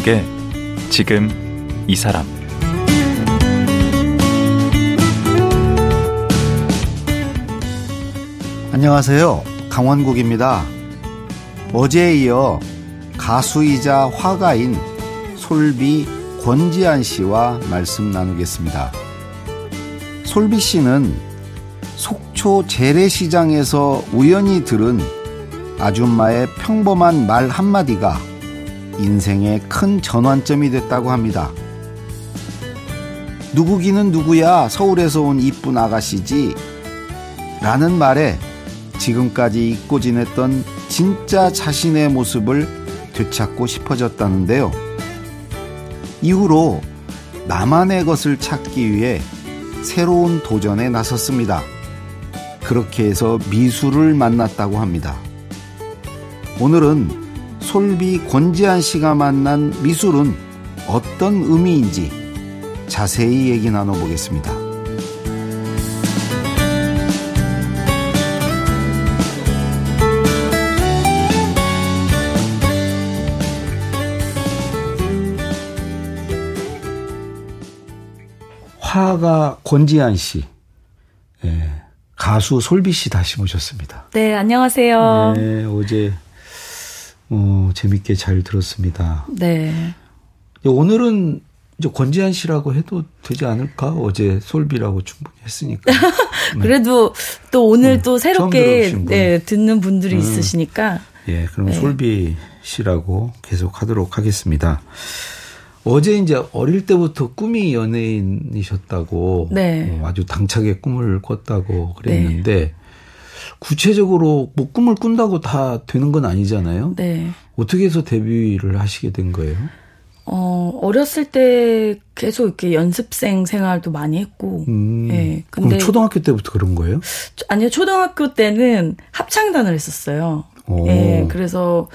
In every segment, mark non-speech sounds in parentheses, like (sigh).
강원국의 지금 이 사람 안녕하세요. 강원국입니다. 어제에 이어 가수이자 화가인 솔비 권지한 씨와 말씀 나누겠습니다. 솔비 씨는 속초 재래시장에서 우연히 들은 아줌마의 평범한 말 한마디가 인생의 큰 전환점이 됐다고 합니다. 누구기는 누구야 서울에서 온 이쁜 아가씨지 라는 말에 지금까지 잊고 지냈던 진짜 자신의 모습을 되찾고 싶어졌다는데요. 이후로 나만의 것을 찾기 위해 새로운 도전에 나섰습니다. 그렇게 해서 미술을 만났다고 합니다. 오늘은 솔비 권지한 씨가 만난 미술은 어떤 의미인지 자세히 얘기 나눠보겠습니다. 화가 권지한 씨, 예, 가수 솔비 씨 다시 모셨습니다. 네, 안녕하세요. 네, 어제 어, 재밌게 잘 들었습니다. 네. 오늘은 이제 권지한 씨라고 해도 되지 않을까? 어제 솔비라고 충분히 했으니까. (laughs) 네. 그래도 또 오늘 네. 또 새롭게 네, 듣는 분들이 음. 있으시니까. 예, 그럼 네. 솔비 씨라고 계속 하도록 하겠습니다. 어제 이제 어릴 때부터 꿈이 연예인이셨다고 네. 어, 아주 당차게 꿈을 꿨다고 그랬는데 네. 구체적으로 뭐 꿈을 꾼다고 다 되는 건 아니잖아요. 네. 어떻게 해서 데뷔를 하시게 된 거예요? 어, 어렸을 때 계속 이렇게 연습생 생활도 많이 했고. 음, 네. 근데 그럼 초등학교 때부터 그런 거예요? 아니요, 초등학교 때는 합창단을 했었어요. 오. 예, 그래서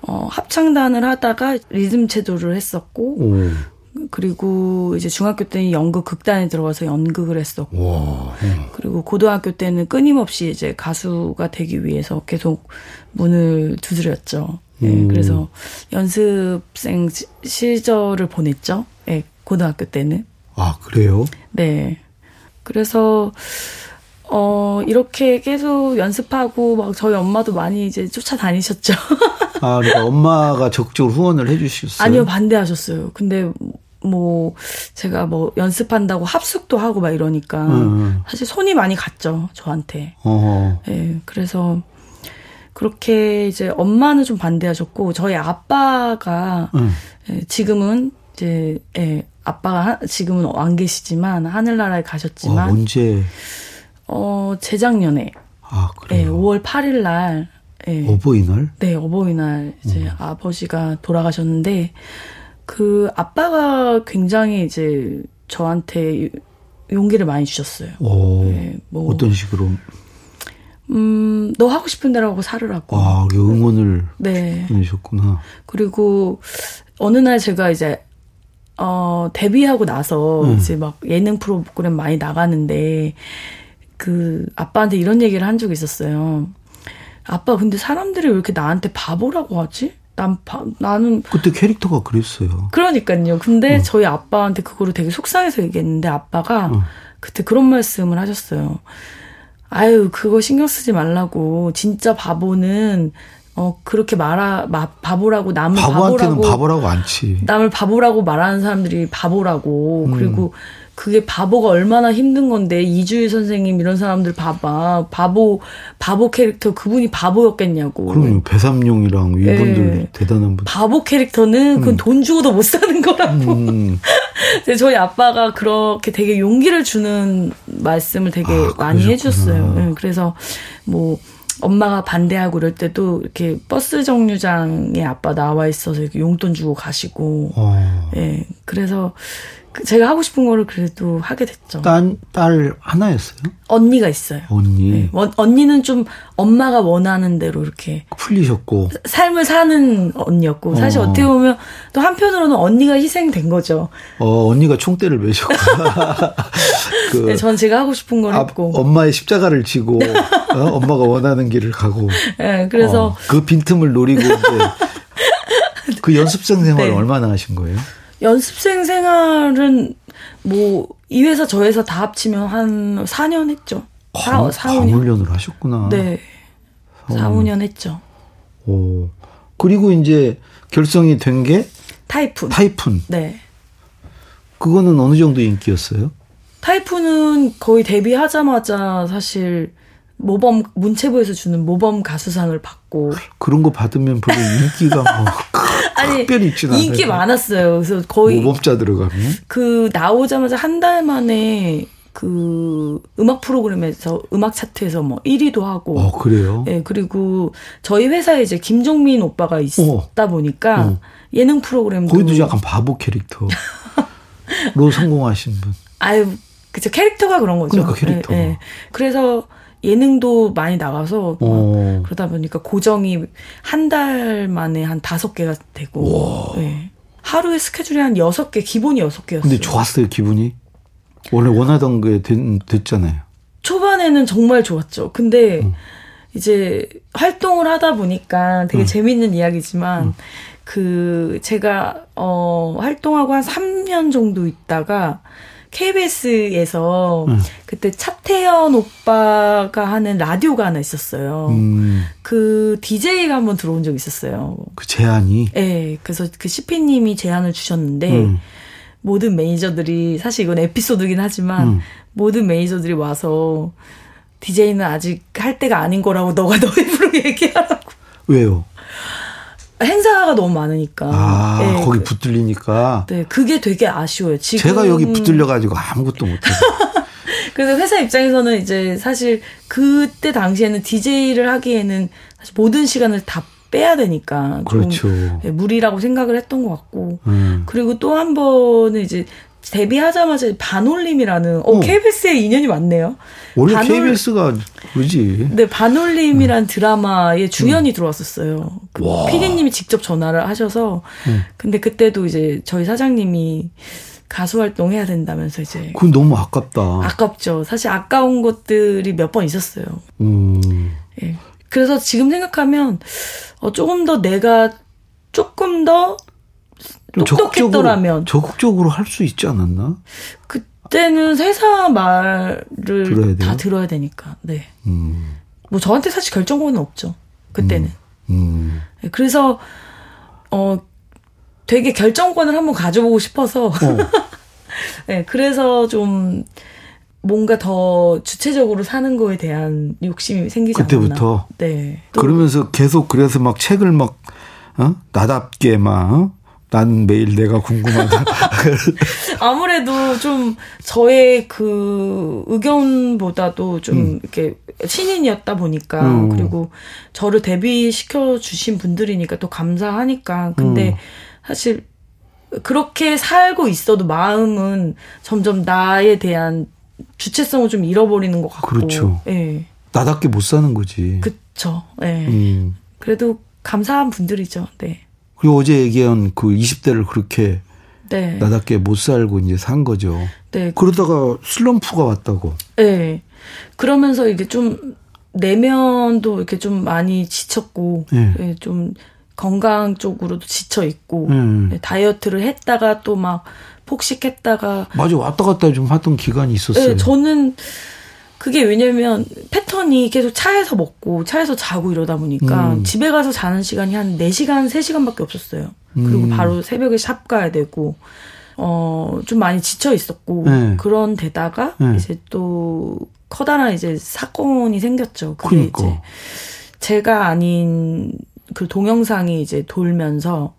어, 합창단을 하다가 리듬 체조를 했었고, 오. 그리고 이제 중학교 때는 연극 극단에 들어가서 연극을 했었고, 와. 그리고 고등학교 때는 끊임없이 이제 가수가 되기 위해서 계속 문을 두드렸죠. 예, 음. 그래서 연습생 시절을 보냈죠. 예, 고등학교 때는. 아, 그래요? 네. 그래서, 어, 이렇게 계속 연습하고 막 저희 엄마도 많이 이제 쫓아다니셨죠. (laughs) 아, 그러니까 엄마가 적극적으로 후원을 해 주셨어요? 아니요, 반대하셨어요. 근데 뭐 제가 뭐 연습한다고 합숙도 하고 막 이러니까 음. 사실 손이 많이 갔죠, 저한테. 어. 예. 그래서 그렇게 이제 엄마는 좀 반대하셨고 저희 아빠가 음. 예, 지금은 이제 예, 아빠가 지금은 안 계시지만 하늘나라에 가셨지만 어, 언제 어, 재작년에. 아, 그래요? 네, 5월 8일 날. 네, 어버이날? 네, 어버이날 이제 음. 아버지가 돌아가셨는데 그 아빠가 굉장히 이제 저한테 용기를 많이 주셨어요. 오, 네, 뭐 어떤 식으로? 음, 너 하고 싶은 대로 하고 살으라고. 아, 응원을 네. 해주셨구나. 그리고 어느 날 제가 이제 어, 데뷔하고 나서 음. 이제 막 예능 프로그램 많이 나가는데 그 아빠한테 이런 얘기를 한 적이 있었어요. 아빠 근데 사람들이 왜 이렇게 나한테 바보라고 하지? 난 바, 나는 그때 캐릭터가 그랬어요. 그러니까요. 근데 어. 저희 아빠한테 그거를 되게 속상해서 얘기했는데 아빠가 어. 그때 그런 말씀을 하셨어요. 아유 그거 신경 쓰지 말라고 진짜 바보는 어 그렇게 말아 마, 바보라고 남을 바보한테는 바보라고 바보라고 않지. 남을 바보라고 말하는 사람들이 바보라고 음. 그리고 그게 바보가 얼마나 힘든 건데 이주일 선생님 이런 사람들 봐봐 바보 바보 캐릭터 그분이 바보였겠냐고. 그럼 배삼룡이랑 이분들 네. 대단한 분. 바보 캐릭터는 그건 음. 돈 주고도 못 사는 거라고. 음. (laughs) 저희 아빠가 그렇게 되게 용기를 주는 말씀을 되게 아, 많이 해주셨어요. 네, 그래서 뭐. 엄마가 반대하고 그럴 때도 이렇게 버스 정류장에 아빠 나와 있어서 이렇게 용돈 주고 가시고, 어. 예. 그래서 그 제가 하고 싶은 거를 그래도 하게 됐죠. 딸, 딸 하나였어요? 언니가 있어요. 언니. 네. 언니는 좀 엄마가 원하는 대로 이렇게 풀리셨고 삶을 사는 언니였고 사실 어. 떻게 보면 또 한편으로는 언니가 희생된 거죠. 어 언니가 총대를 매셨고. (laughs) 그 네, 전 제가 하고 싶은 걸 아, 했고 엄마의 십자가를 지고 어? 엄마가 원하는 길을 가고. 네, 그래서 어, 그 빈틈을 노리고 이제 (laughs) 그 연습생 생활 네. 얼마나 하신 거예요? 연습생 생활은 뭐 이 회사 저 회사 다 합치면 한 4년 했죠. 4, 4, 4년. 훈련을 하셨구나. 네. 4, 5년 했죠. 오. 그리고 이제 결성이 된 게 타이푼. 타이푼. 네. 그거는 어느 정도 인기였어요? 타이푼은 거의 데뷔하자마자 사실 모범 문체부에서 주는 모범 가수상을 받고 그런 거 받으면 별로 인기가 (laughs) 뭐 아니 특별히 있지는 인기 많았어요. 그래서 거의 모범자 들어가면 그 나오자마자 한 달 만에 그 음악 프로그램에서 음악 차트에서 뭐 1위도 하고 어 그래요? 예, 그리고 저희 회사에 이제 김종민 오빠가 있다 어. 보니까 어. 예능 프로그램도 거기도 약간 바보 캐릭터로 (laughs) 성공하신 분. 아유, 그쵸 캐릭터가 그런 거죠. 그러니까 캐릭터. 예, 예. 그래서 예능도 많이 나가서 어. 그러다 보니까 고정이 한 달 만에 한 다섯 개가 되고 네. 하루에 스케줄이 한 여섯 개 기본이 여섯 개였어요. 근데 좋았어요 기분이? 원래 원하던 게 됐, 됐잖아요. 초반에는 정말 좋았죠. 근데 음. 이제 활동을 하다 보니까 되게 음. 재밌는 이야기지만 음. 그 제가 어 활동하고 한 3년 정도 있다가 KBS에서 음. 그때 차태현 오빠가 하는 라디오가 하나 있었어요. 음. 그 DJ가 한번 들어온 적 있었어요. 그 제안이? 네. 그래서 그 CP님이 제안을 주셨는데, 음. 모든 매니저들이, 사실 이건 에피소드긴 하지만, 음. 모든 매니저들이 와서, DJ는 아직 할 때가 아닌 거라고 너가 (laughs) 너 입으로 얘기하라고. 왜요? 행사가 너무 많으니까. 아, 네, 거기 붙들리니까. 네, 그게 되게 아쉬워요. 지금 제가 여기 붙들려가지고 아무것도 못해요. (laughs) 그래서 회사 입장에서는 이제 사실 그때 당시에는 DJ를 하기에는 사실 모든 시간을 다 빼야 되니까 그렇죠. 네, 무리라고 생각을 했던 것 같고 음. 그리고 또 한 번은 이제 데뷔하자마자 반올림이라는 어, 어. KBS에 인연이 많네요. 원래 반올, KBS가 그지. 네, 반올림이란 음. 드라마에 주연이 음. 들어왔었어요. 그 피디님이 직접 전화를 하셔서 음. 근데 그때도 이제 저희 사장님이 가수 활동해야 된다면서 이제 그건 너무 아깝다. 아깝죠. 사실 아까운 것들이 몇 번 있었어요. 음. 예. 그래서 지금 생각하면 어, 조금 더 내가 조금 더 똑똑했더라면 적극적으로 할 수 있지 않았나? 그때는 회사 말을 들어야 다 들어야 되니까. 네. 음. 뭐 저한테 사실 결정권은 없죠. 그때는. 음. 음. 네, 그래서 어 되게 결정권을 한번 가져보고 싶어서. 어. (laughs) 네, 그래서 좀 뭔가 더 주체적으로 사는 거에 대한 욕심이 생기지 그때부터? 않았나. 네. 그러면서 계속 그래서 막 책을 막 어? 나답게 막 어? 난 매일 내가 궁금하다. (laughs) 아무래도 좀 저의 그 의견보다도 좀 음. 이렇게 신인이었다 보니까 음. 그리고 저를 데뷔시켜 주신 분들이니까 또 감사하니까 근데 음. 사실 그렇게 살고 있어도 마음은 점점 나에 대한 주체성을 좀 잃어버리는 것 같고. 그렇죠. 예. 나답게 못 사는 거지. 그렇죠. 예. 음. 그래도 감사한 분들이죠. 네. 그리고 어제 얘기한 그 20대를 그렇게 네. 나답게 못 살고 이제 산 거죠. 네. 그러다가 슬럼프가 왔다고. 네. 그러면서 이게 좀 내면도 이렇게 좀 많이 지쳤고, 네. 네, 좀 건강 쪽으로도 지쳐 있고, 네. 다이어트를 했다가 또 막 폭식했다가. 맞아, 왔다 갔다 좀 하던 기간이 있었어요. 네, 저는 그게 왜냐면 패턴이 계속 차에서 먹고 차에서 자고 이러다 보니까 음. 집에 가서 자는 시간이 한 4시간, 3시간밖에 없었어요. 그리고 음. 바로 새벽에 샵 가야 되고 어, 좀 많이 지쳐 있었고 네. 그런 데다가 네. 이제 또 커다란 이제 사건이 생겼죠. 그게 그러니까. 이제 제가 아닌 그 동영상이 이제 돌면서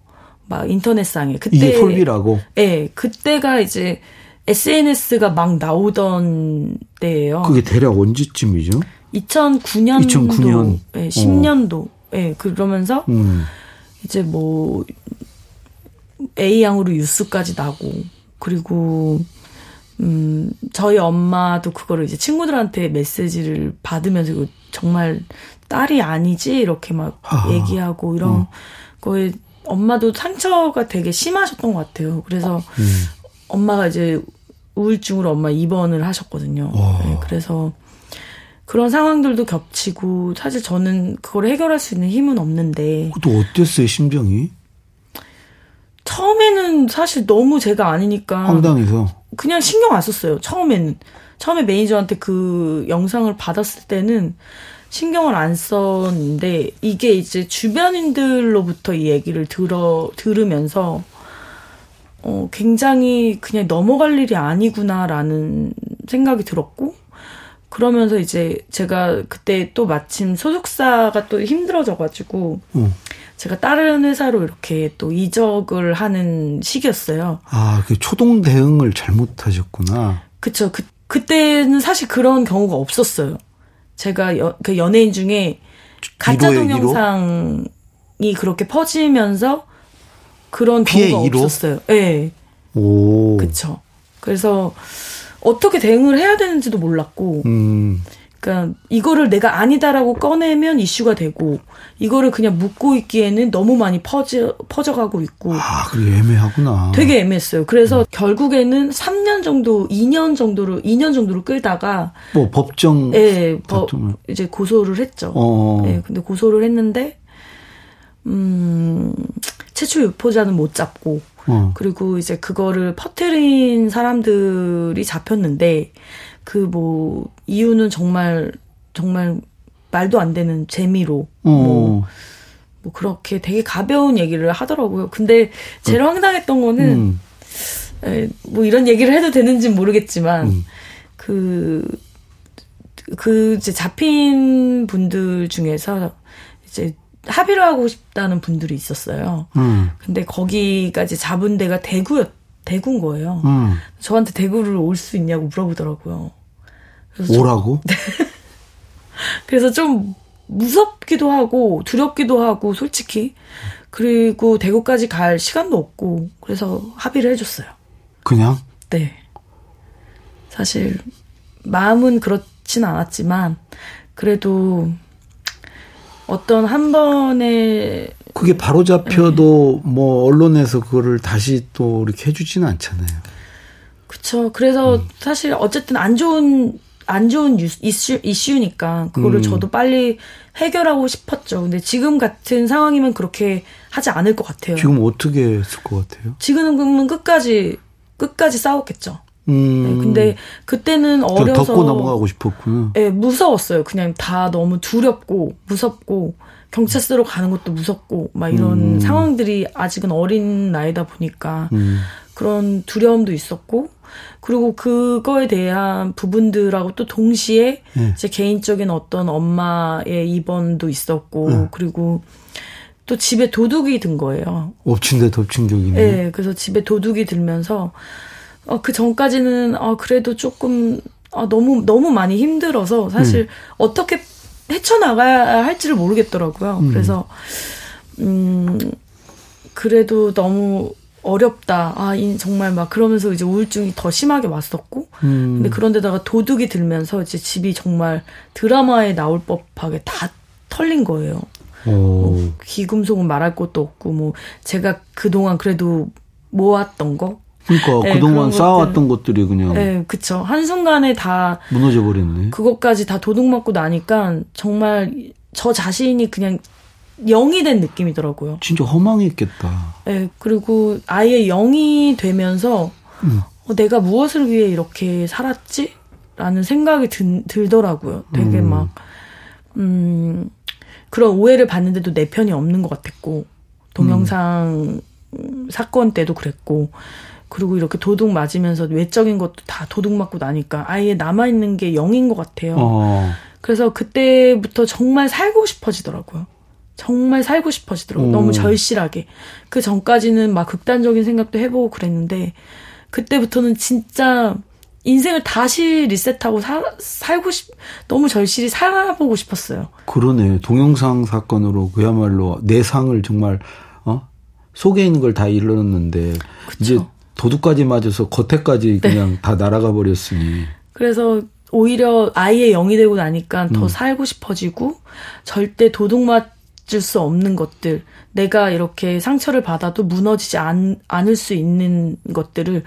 막 인터넷상에 그때 이게 솔비라고. 예, 네, 그때가 이제 SNS가 막 나오던 때예요. 그게 대략 언제쯤이죠? 2009년도, 2009년. 네, 10년도. 예, 네, 그러면서 음. 이제 뭐 A 양으로 뉴스까지 나고 그리고 음 저희 엄마도 그거를 이제 친구들한테 메시지를 받으면서 정말 딸이 아니지 이렇게 막 아, 얘기하고 이런 어. 거에 엄마도 상처가 되게 심하셨던 것 같아요. 그래서 음. 엄마가 이제 우울증으로 엄마 입원을 하셨거든요. 네, 그래서 그런 상황들도 겹치고 사실 저는 그걸 해결할 수 있는 힘은 없는데. 또 어땠어요 심정이? 처음에는 사실 너무 제가 아니니까 황당해서 그냥 신경 안 썼어요. 처음에는 처음에 매니저한테 그 영상을 받았을 때는 신경을 안 썼는데 이게 이제 주변인들로부터 이 얘기를 들어 들으면서 어 굉장히 그냥 넘어갈 일이 아니구나라는 생각이 들었고 그러면서 이제 제가 그때 또 마침 소속사가 또 힘들어져가지고 음. 제가 다른 회사로 이렇게 또 이적을 하는 시기였어요. 아, 그 초동 대응을 잘못하셨구나. 그쵸. 그 그때는 사실 그런 경우가 없었어요. 제가 여, 그 연예인 중에 가짜 동영상이 그렇게 퍼지면서 그런 경우가 1호? 없었어요. 예. 네. 오. 그쵸. 그래서 어떻게 대응을 해야 되는지도 몰랐고, 음. 그러니까 이거를 내가 아니다라고 꺼내면 이슈가 되고 이거를 그냥 묻고 있기에는 너무 많이 퍼져 퍼져가고 있고. 아, 그게 애매하구나. 되게 애매했어요. 그래서 음. 결국에는 3년 정도, 2년 정도로 2년 정도로 끌다가 뭐 법정 예, 법 이제 고소를 했죠. 어. 예, 근데 고소를 했는데 음, 최초 유포자는 못 잡고 어. 그리고 이제 그거를 퍼트린 사람들이 잡혔는데 그 뭐 이유는 정말 정말 말도 안 되는 재미로 어. 뭐, 뭐 그렇게 되게 가벼운 얘기를 하더라고요. 근데 제일 음. 황당했던 거는 음. 에, 뭐 이런 얘기를 해도 되는지 모르겠지만 음. 그, 그 이제 잡힌 분들 중에서 이제 합의를 하고 싶다는 분들이 있었어요. 음. 근데 거기까지 잡은 데가 대구였, 대구인 거예요. 음. 저한테 대구를 올 수 있냐고 물어보더라고요. 오라고? 저, (laughs) 그래서 좀 무섭기도 하고 두렵기도 하고 솔직히 그리고 대구까지 갈 시간도 없고 그래서 합의를 해줬어요. 그냥? 네. 사실 마음은 그렇진 않았지만 그래도 어떤 한 번의 그게 바로 잡혀도 네. 뭐 언론에서 그거를 다시 또 이렇게 해주지는 않잖아요. 그렇죠. 그래서 음. 사실 어쨌든 안 좋은 안 좋은 이슈, 이슈니까 그거를 음. 저도 빨리 해결하고 싶었죠. 근데 지금 같은 상황이면 그렇게 하지 않을 것 같아요. 지금 어떻게 했을 것 같아요? 지금은 끝까지 끝까지 싸웠겠죠. 음. 네, 근데 그때는 어려서 덮고 넘어가고 싶었구나. 네, 무서웠어요. 그냥 다 너무 두렵고 무섭고 경찰서로 가는 것도 무섭고 막 이런 음. 상황들이 아직은 어린 나이다 보니까 음. 그런 두려움도 있었고 그리고 그거에 대한 부분들하고 또 동시에 네. 제 개인적인 어떤 엄마의 입원도 있었고 네. 그리고 또 집에 도둑이 든 거예요. 엎친 데 덮친 격이네. 네, 그래서 집에 도둑이 들면서 어, 그 전까지는 어, 그래도 조금 어, 너무 너무 많이 힘들어서 사실 음. 어떻게 헤쳐나가야 할지를 모르겠더라고요. 음. 그래서 음 그래도 너무 어렵다. 아, 정말 막 그러면서 이제 우울증이 더 심하게 왔었고. 음. 근데 그런데다가 도둑이 들면서 이제 집이 정말 드라마에 나올 법하게 다 털린 거예요. 뭐 귀금속은 말할 것도 없고, 뭐 제가 그동안 그래도 모았던 거. 그러니까 네, 그동안 쌓아왔던 것들. 이 그냥. 네, 그쵸. 한순간에 다. 무너져 버렸네. 그것까지 다 도둑 맞고 나니까 정말 저 자신이 그냥 영이 된 느낌이더라고요. 진짜 허망했겠다. 네, 그리고 아예 영이 되면서 음. 어, 내가 무엇을 위해 이렇게 살았지? 라는 생각이 든, 들더라고요. 되게 음. 막, 음, 그런 오해를 받는데도 내 편이 없는 것 같았고, 동영상 음. 사건 때도 그랬고, 그리고 이렇게 도둑 맞으면서 외적인 것도 다 도둑 맞고 나니까 아예 남아있는 게 영인 것 같아요. 어. 그래서 그때부터 정말 살고 싶어지더라고요. 정말 살고 싶어지더라고요. 오. 너무 절실하게. 그 전까지는 막 극단적인 생각도 해보고 그랬는데, 그때부터는 진짜 인생을 다시 리셋하고 사, 살고 싶, 너무 절실히 살아보고 싶었어요. 그러네. 동영상 사건으로 그야말로 내상을 정말, 어? 속에 있는 걸 다 일러놨는데, 이제 도둑까지 맞아서 겉에까지 네. 그냥 다 날아가 버렸으니. 그래서 오히려 아이의 영이 되고 나니까 더 음. 살고 싶어지고, 절대 도둑 맞, 무너질 수 없는 것들, 내가 이렇게 상처를 받아도 무너지지 않, 않을 수 있는 것들을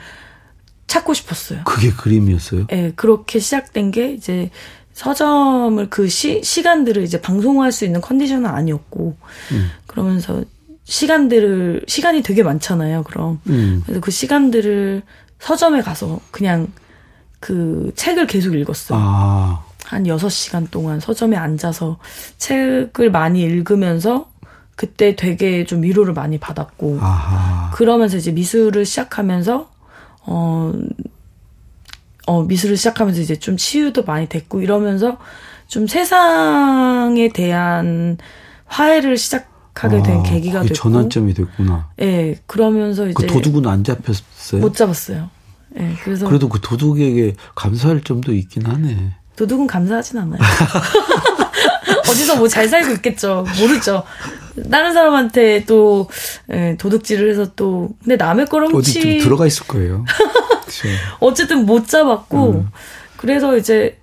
찾고 싶었어요. 그게 그림이었어요? 네, 그렇게 시작된 게 이제 서점을 그 시, 시간들을 이제 방송할 수 있는 컨디션은 아니었고, 음. 그러면서 시간들을 시간이 되게 많잖아요. 그럼 음. 그래서 그 시간들을 서점에 가서 그냥 그 책을 계속 읽었어요. 아. 한 6시간 동안 서점에 앉아서 책을 많이 읽으면서 그때 되게 좀 위로를 많이 받았고 아하. 그러면서 이제 미술을 시작하면서 어, 어 미술을 시작하면서 이제 좀 치유도 많이 됐고 이러면서 좀 세상에 대한 화해를 시작 하게 된 아, 계기가 됐고 전환점이 됐구나. 예. 네, 그러면서 그 이제 그 도둑은 안 잡혔어요? 못 잡았어요. 예. 네, 그래서 그래도 그 도둑에게 감사할 점도 있긴 하네. 도둑은 감사하진 않아요. (laughs) 어디서 뭐 잘 살고 있겠죠. 모르죠. 다른 사람한테 또 예, 도둑질을 해서 또 근데 남의 거를 훔치 어디 좀 들어가 있을 거예요. (laughs) 어쨌든 못 잡았고 음. 그래서 이제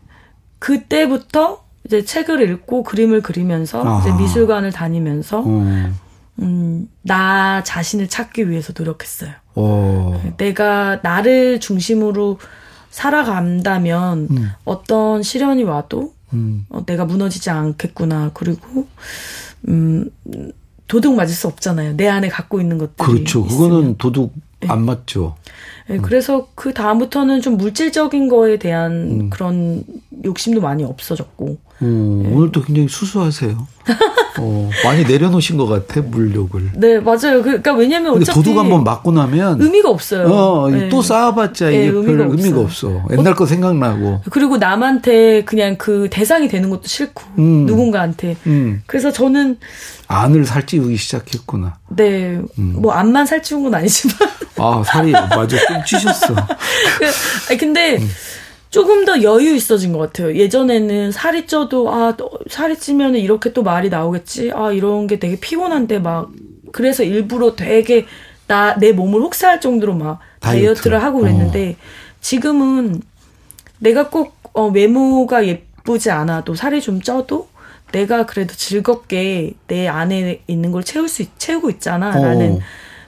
그때부터 이제 책을 읽고 그림을 그리면서 아. 이제 미술관을 다니면서 음. 음, 나 자신을 찾기 위해서 노력했어요. 오. 어. 내가 나를 중심으로 살아간다면 음. 어떤 시련이 와도 음. 어, 내가 무너지지 않겠구나. 그리고 음 도둑 맞을 수 없잖아요. 내 안에 갖고 있는 것들이. 그렇죠. 그거는 도둑 네. 안 맞죠. 네, 그래서 그 다음부터는 좀 물질적인 거에 대한 음. 그런 욕심도 많이 없어졌고. 음, 네. 오늘도 굉장히 수수하세요. (laughs) 어, 많이 내려놓으신 것 같아 물욕을. 네 맞아요. 그, 그러니까 왜냐면 어차피 도둑 한번 맞고 나면 의미가 없어요. 어, 네. 또 쌓아봤자 이게 네, 의미가, 의미가 없어. 옛날 거 생각나고. 그리고 남한테 그냥 그 대상이 되는 것도 싫고 음. 누군가한테. 음. 그래서 저는 안을 살찌우기 시작했구나. 네, 음. 뭐 안만 살찌운 건 아니지만. 아 살이 맞아 좀 찌셨어. (laughs) 그, 근데. 음. 조금 더 여유 있어진 것 같아요. 예전에는 살이 쪄도 아 살이 찌면 이렇게 또 말이 나오겠지. 아 이런 게 되게 피곤한데 막 그래서 일부러 되게 나 내 몸을 혹사할 정도로 막 다이어트. 를 하고 그랬는데 어. 지금은 내가 꼭 어, 외모가 예쁘지 않아도 살이 좀 쪄도 내가 그래도 즐겁게 내 안에 있는 걸 채울 수 채우고 있잖아라는 어.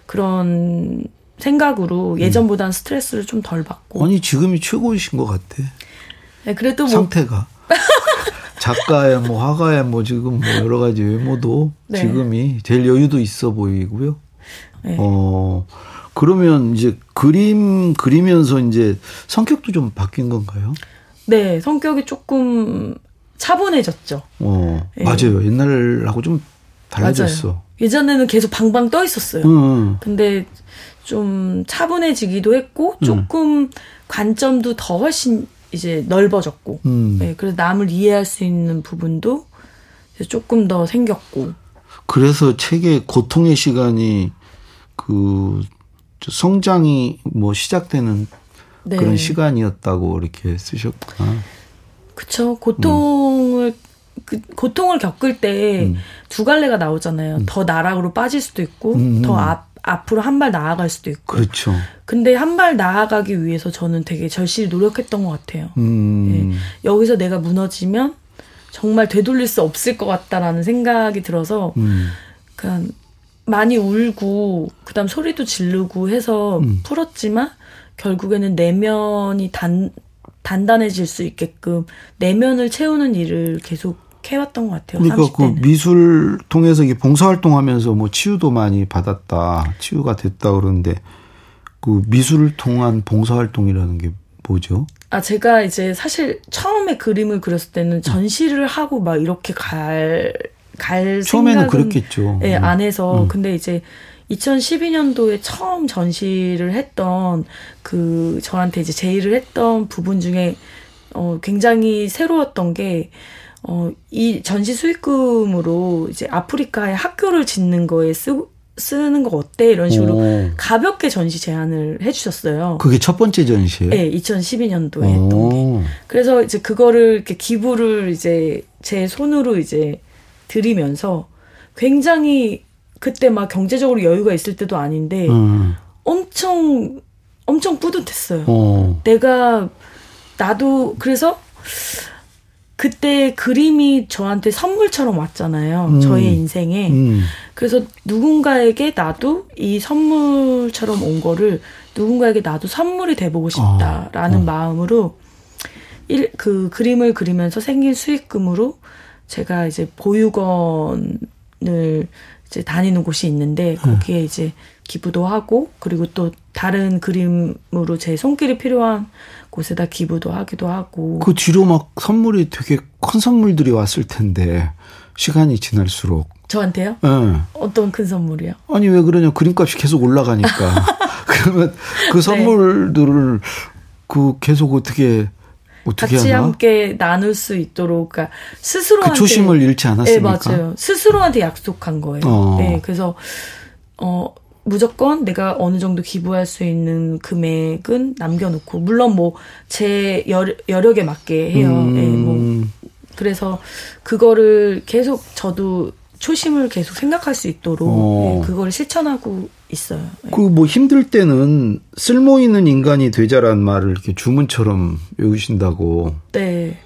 그런 생각으로 예전보다는 스트레스를 좀 덜 받고. 아니 지금이 최고이신 것 같아. 네, 그래도 뭐 상태가 (laughs) 작가의 뭐 화가의 뭐 지금 뭐 여러 가지 외모도 네. 지금이 제일 여유도 있어 보이고요. 네. 어 그러면 이제 그림 그리면서 이제 성격도 좀 바뀐 건가요? 네, 성격이 조금 차분해졌죠. 어 네. 맞아요. 옛날하고 좀 달라졌어. 맞아요. 예전에는 계속 방방 떠 있었어요. 음. 근데 좀 차분해지기도 했고 음. 조금 음. 관점도 더 훨씬 이제 넓어졌고 음. 네, 그래서 남을 이해할 수 있는 부분도 조금 더 생겼고 그래서 책의 고통의 시간이 그 성장이 뭐 시작되는 네. 그런 시간이었다고 이렇게 쓰셨구나. 그쵸. 고통을, 음. 그, 고통을 겪을 때두 음. 갈래가 나오잖아요. 음. 더 나락으로 빠질 수도 있고, 음, 더 앞, 앞으로 한 발 나아갈 수도 있고. 그렇죠. 근데 한 발 나아가기 위해서 저는 되게 절실히 노력했던 것 같아요. 음. 예. 여기서 내가 무너지면 정말 되돌릴 수 없을 것 같다라는 생각이 들어서 음. 그냥 많이 울고 그다음 소리도 지르고 해서 음. 풀었지만 결국에는 내면이 단 단단해질 수 있게끔 내면을 채우는 일을 계속 해왔던 것 같아요. 그러니까 30대는. 그 미술 통해서 이게 봉사활동하면서 뭐 치유도 많이 받았다, 치유가 됐다 그러는데 그 미술을 통한 봉사활동이라는 게 뭐죠? 아 제가 이제 사실 처음에 그림을 그렸을 때는 전시를 하고 막 이렇게 갈갈 처음에는 그랬겠죠. 네, 안 해서 음. 근데 이제 2012년도에 처음 전시를 했던 그 저한테 이제 제의를 했던 부분 중에 어 굉장히 새로웠던 게 어, 이 전시 수익금으로 이제 아프리카에 학교를 짓는 거에 쓰, 쓰는 거 어때? 이런 식으로 오. 가볍게 전시 제안을 해주셨어요. 그게 첫 번째 전시예요? 네, 2012년도에 했던 게. 그래서 이제 그거를 이렇게 기부를 이제 제 손으로 이제 드리면서 굉장히 그때 막 경제적으로 여유가 있을 때도 아닌데 음. 엄청 엄청 뿌듯했어요. 오. 내가 나도 그래서 그때 그림이 저한테 선물처럼 왔잖아요. 음. 저의 인생에. 음. 그래서 누군가에게 나도 이 선물처럼 온 거를 누군가에게 나도 선물이 돼보고 싶다라는 어. 어. 마음으로 일, 그 그림을 그리면서 생긴 수익금으로 제가 이제 보육원을 이제 다니는 곳이 있는데 거기에 이제 기부도 하고 그리고 또 다른 그림으로 제 손길이 필요한 곳에다 기부도 하기도 하고. 그 뒤로 막 선물이 되게 큰 선물들이 왔을 텐데 시간이 지날수록. 저한테요? 네. 어떤 큰 선물이요? 아니 왜 그러냐 그림값이 계속 올라가니까 (laughs) (laughs) 그러면 그 네. 선물들을 네. 그 계속 어떻게 어떻게 같이 하나? 함께 나눌 수 있도록 그러니까 스스로한테 그 초심을 잃지 않았습니까? 네 맞아요. 스스로한테 약속한 거예요. 어. 네 그래서 어 무조건 내가 어느 정도 기부할 수 있는 금액은 남겨놓고 물론 뭐 제 여력에 맞게 해요. 음. 네, 뭐 그래서 그거를 계속 저도 초심을 계속 생각할 수 있도록 어. 네, 그걸 실천하고 있어요. 네. 그뭐 힘들 때는 쓸모 있는 인간이 되자란 말을 이렇게 주문처럼 외우신다고. 네.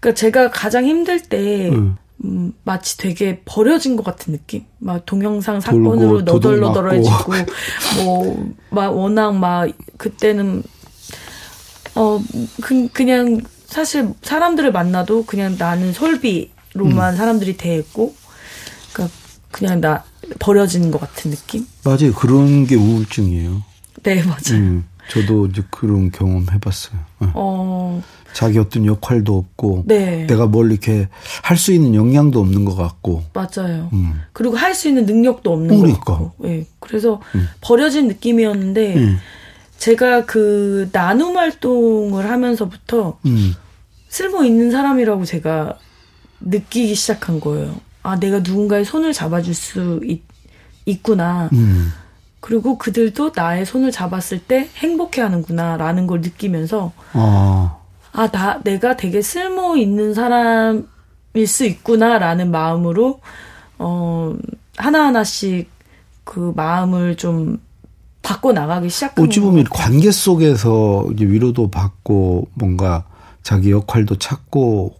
그러니까 제가 가장 힘들 때 음. 음, 마치 되게 버려진 것 같은 느낌? 막 동영상 사건으로 너덜너덜해지고, (laughs) 뭐, 막 워낙 막, 그때는, 어, 그, 그냥, 사실 사람들을 만나도 그냥 나는 솔비로만 음. 사람들이 대했고, 그니까 그냥 나 버려지는 것 같은 느낌? 맞아요. 그런 게 우울증이에요. 네, 맞아요. 음, 저도 이제 그런 경험 해봤어요. 네. 어. 자기 어떤 역할도 없고 네. 내가 뭘 이렇게 할 수 있는 역량도 없는 것 같고 맞아요. 음. 그리고 할 수 있는 능력도 없는 그러니까. 것 같고. 네. 그래서 음. 버려진 느낌이었는데 음. 제가 그 나눔 활동을 하면서부터 음. 쓸모 있는 사람이라고 제가 느끼기 시작한 거예요. 아 내가 누군가의 손을 잡아줄 수 있, 있구나. 음. 그리고 그들도 나의 손을 잡았을 때 행복해하는구나 라는 걸 느끼면서 아. 아, 나, 내가 되게 쓸모 있는 사람일 수 있구나 라는 마음으로, 어, 하나하나씩 그 마음을 좀 바꿔 나가기 시작한 어찌 보면 관계 속에서 이제 위로도 받고 뭔가 자기 역할도 찾고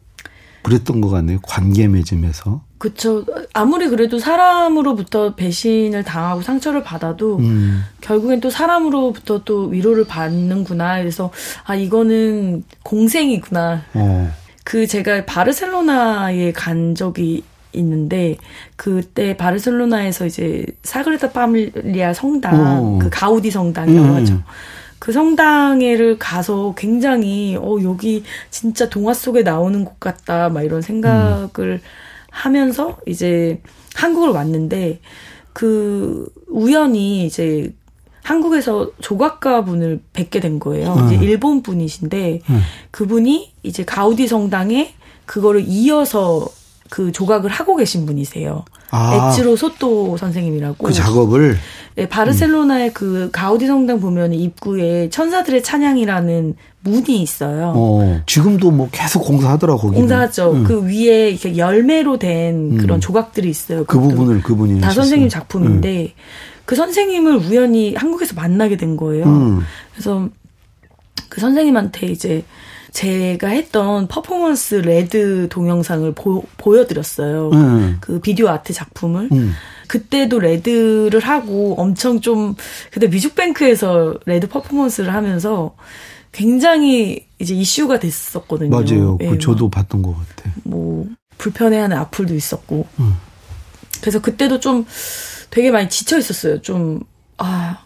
그랬던 것 같네요. 관계 맺음에서. 그쵸. 아무리 그래도 사람으로부터 배신을 당하고 상처를 받아도 음. 결국엔 또 사람으로부터 또 위로를 받는구나. 그래서 아 이거는 공생이구나. 어. 그 제가 바르셀로나에 간 적이 있는데 그때 바르셀로나에서 이제 사그레타 파밀리아 성당 어. 그 가우디 성당이라고 음. 하죠. 그 성당에를 가서 굉장히 어 여기 진짜 동화 속에 나오는 곳 같다 막 이런 생각을 음. 하면서 이제 한국을 왔는데 그 우연히 이제 한국에서 조각가 분을 뵙게 된 거예요. 음. 이제 일본 분이신데 음. 그분이 이제 가우디 성당에 그거를 이어서 그 조각을 하고 계신 분이세요. 아. 에치로 소토 선생님이라고. 그 작업을? 네, 바르셀로나의 음. 그 가우디 성당 보면 입구에 천사들의 찬양이라는 문이 있어요. 어, 지금도 뭐 계속 공사하더라고, 거기. 공사하죠. 음. 그 위에 이렇게 열매로 된 음. 그런 조각들이 있어요. 그 부분을 그분이. 다. 선생님 작품인데, 음. 그 선생님을 우연히 한국에서 만나게 된 거예요. 음. 그래서 그 선생님한테 이제 제가 했던 퍼포먼스 레드 동영상을 보, 보여드렸어요. 음. 그 비디오 아트 작품을. 음. 그때도 레드를 하고 엄청 좀 그때 뮤직뱅크에서 레드 퍼포먼스를 하면서 굉장히 이제 이슈가 됐었거든요. 맞아요. 그 예, 저도 봤던 것 같아. 뭐 불편해하는 악플도 있었고. 음. 그래서 그때도 좀 되게 많이 지쳐 있었어요. 좀 아.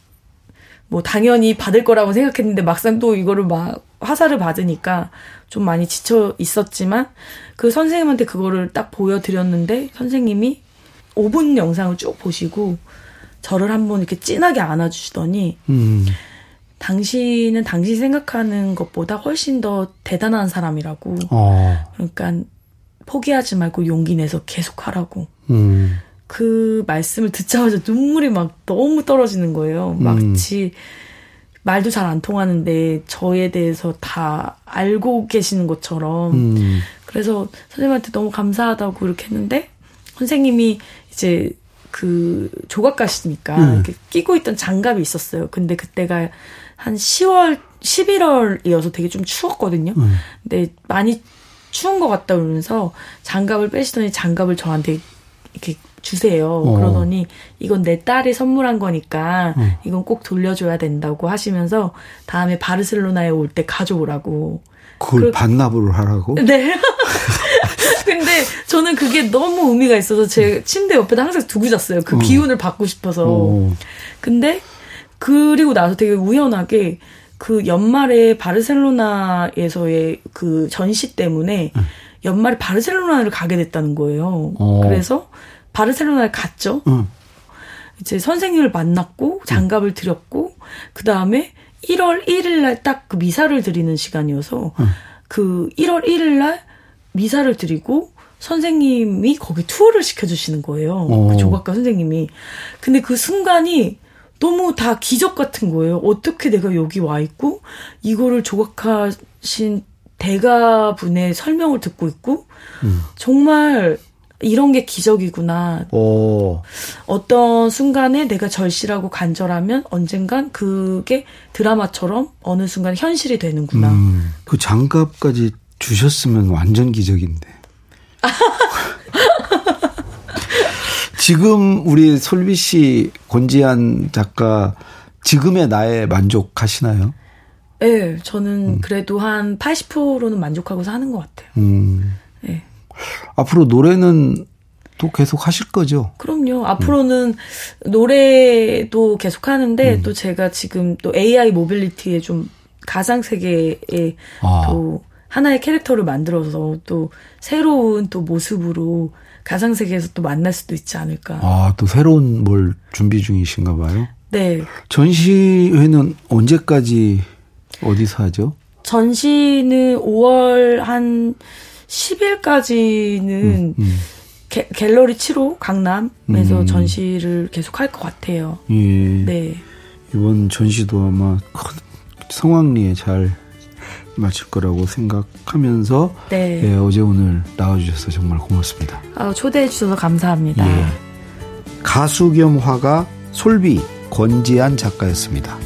뭐 당연히 받을 거라고 생각했는데 막상 또 이거를 막 화살을 받으니까 좀 많이 지쳐 있었지만 그 선생님한테 그거를 딱 보여드렸는데 선생님이 5분 영상을 쭉 보시고 저를 한번 이렇게 진하게 안아주시더니 음. 당신은 당신 생각하는 것보다 훨씬 더 대단한 사람이라고. 어. 그러니까 포기하지 말고 용기 내서 계속 하라고. 음. 그 말씀을 듣자마자 눈물이 막 너무 떨어지는 거예요. 마치 음. 말도 잘 안 통하는데 저에 대해서 다 알고 계시는 것처럼. 음. 그래서 선생님한테 너무 감사하다고 이렇게 했는데 선생님이 이제 그 조각가시니까 음. 이렇게 끼고 있던 장갑이 있었어요. 근데 그때가 한 10월, 11월이어서 되게 좀 추웠거든요. 음. 근데 많이 추운 것 같다 그러면서 장갑을 빼시더니 장갑을 저한테 이렇게 주세요. 어. 그러더니 이건 내 딸이 선물한 거니까 어. 이건 꼭 돌려줘야 된다고 하시면서 다음에 바르셀로나에 올 때 가져오라고. 그걸 반납을 하라고? (laughs) 네. 근데 저는 그게 너무 의미가 있어서 제 침대 옆에다 항상 두고 잤어요. 그 어. 기운을 받고 싶어서. 어. 근데 그리고 나서 되게 우연하게 그 연말에 바르셀로나에서의 그 전시 때문에 응. 연말에 바르셀로나를 가게 됐다는 거예요. 어. 그래서 바르셀로나에 갔죠. 응. 이제 선생님을 만났고 장갑을 응. 드렸고 그 다음에 1월 1일 날 딱 그 미사를 드리는 시간이어서 그 1월 1일 날 미사를 드리고 선생님이 거기 투어를 시켜주시는 거예요. 그 어. 조각가 선생님이. 근데 그 순간이 너무 다 기적 같은 거예요. 어떻게 내가 여기 와 있고 이거를 조각하신 대가분의 설명을 듣고 있고 음. 정말 이런 게 기적이구나. 오. 어떤 순간에 내가 절실하고 간절하면 언젠간 그게 드라마처럼 어느 순간 현실이 되는구나. 음, 그 장갑까지 주셨으면 완전 기적인데. (laughs) 지금 우리 솔비 씨, 권지한 작가 지금의 나에 만족하시나요? 네, 저는 음. 그래도 한 80%는 만족하고 사는 것 같아요. 음. 네. 앞으로 노래는 또 계속 하실 거죠? 그럼요. 앞으로는 음. 노래도 계속 하는데 음. 또 제가 지금 또 AI 모빌리티에 좀 가상 세계에 아. 또 하나의 캐릭터를 만들어서 또 새로운 또 모습으로 가상 세계에서 또 만날 수도 있지 않을까. 아, 또 새로운 뭘 준비 중이신가 봐요? 네. 전시회는 언제까지 어디서 하죠? 전시는 5월 한 10일까지는 음, 음. 게, 갤러리 7호 강남에서 음. 전시를 계속 할 것 같아요. 예. 네. 이번 전시도 아마 큰 성황리에 잘 마칠 거라고 생각하면서 네. 예, 어제 오늘 나와주셔서 정말 고맙습니다. 아, 초대해 주셔서 감사합니다. 예. 가수 겸 화가 솔비 권지한 작가였습니다.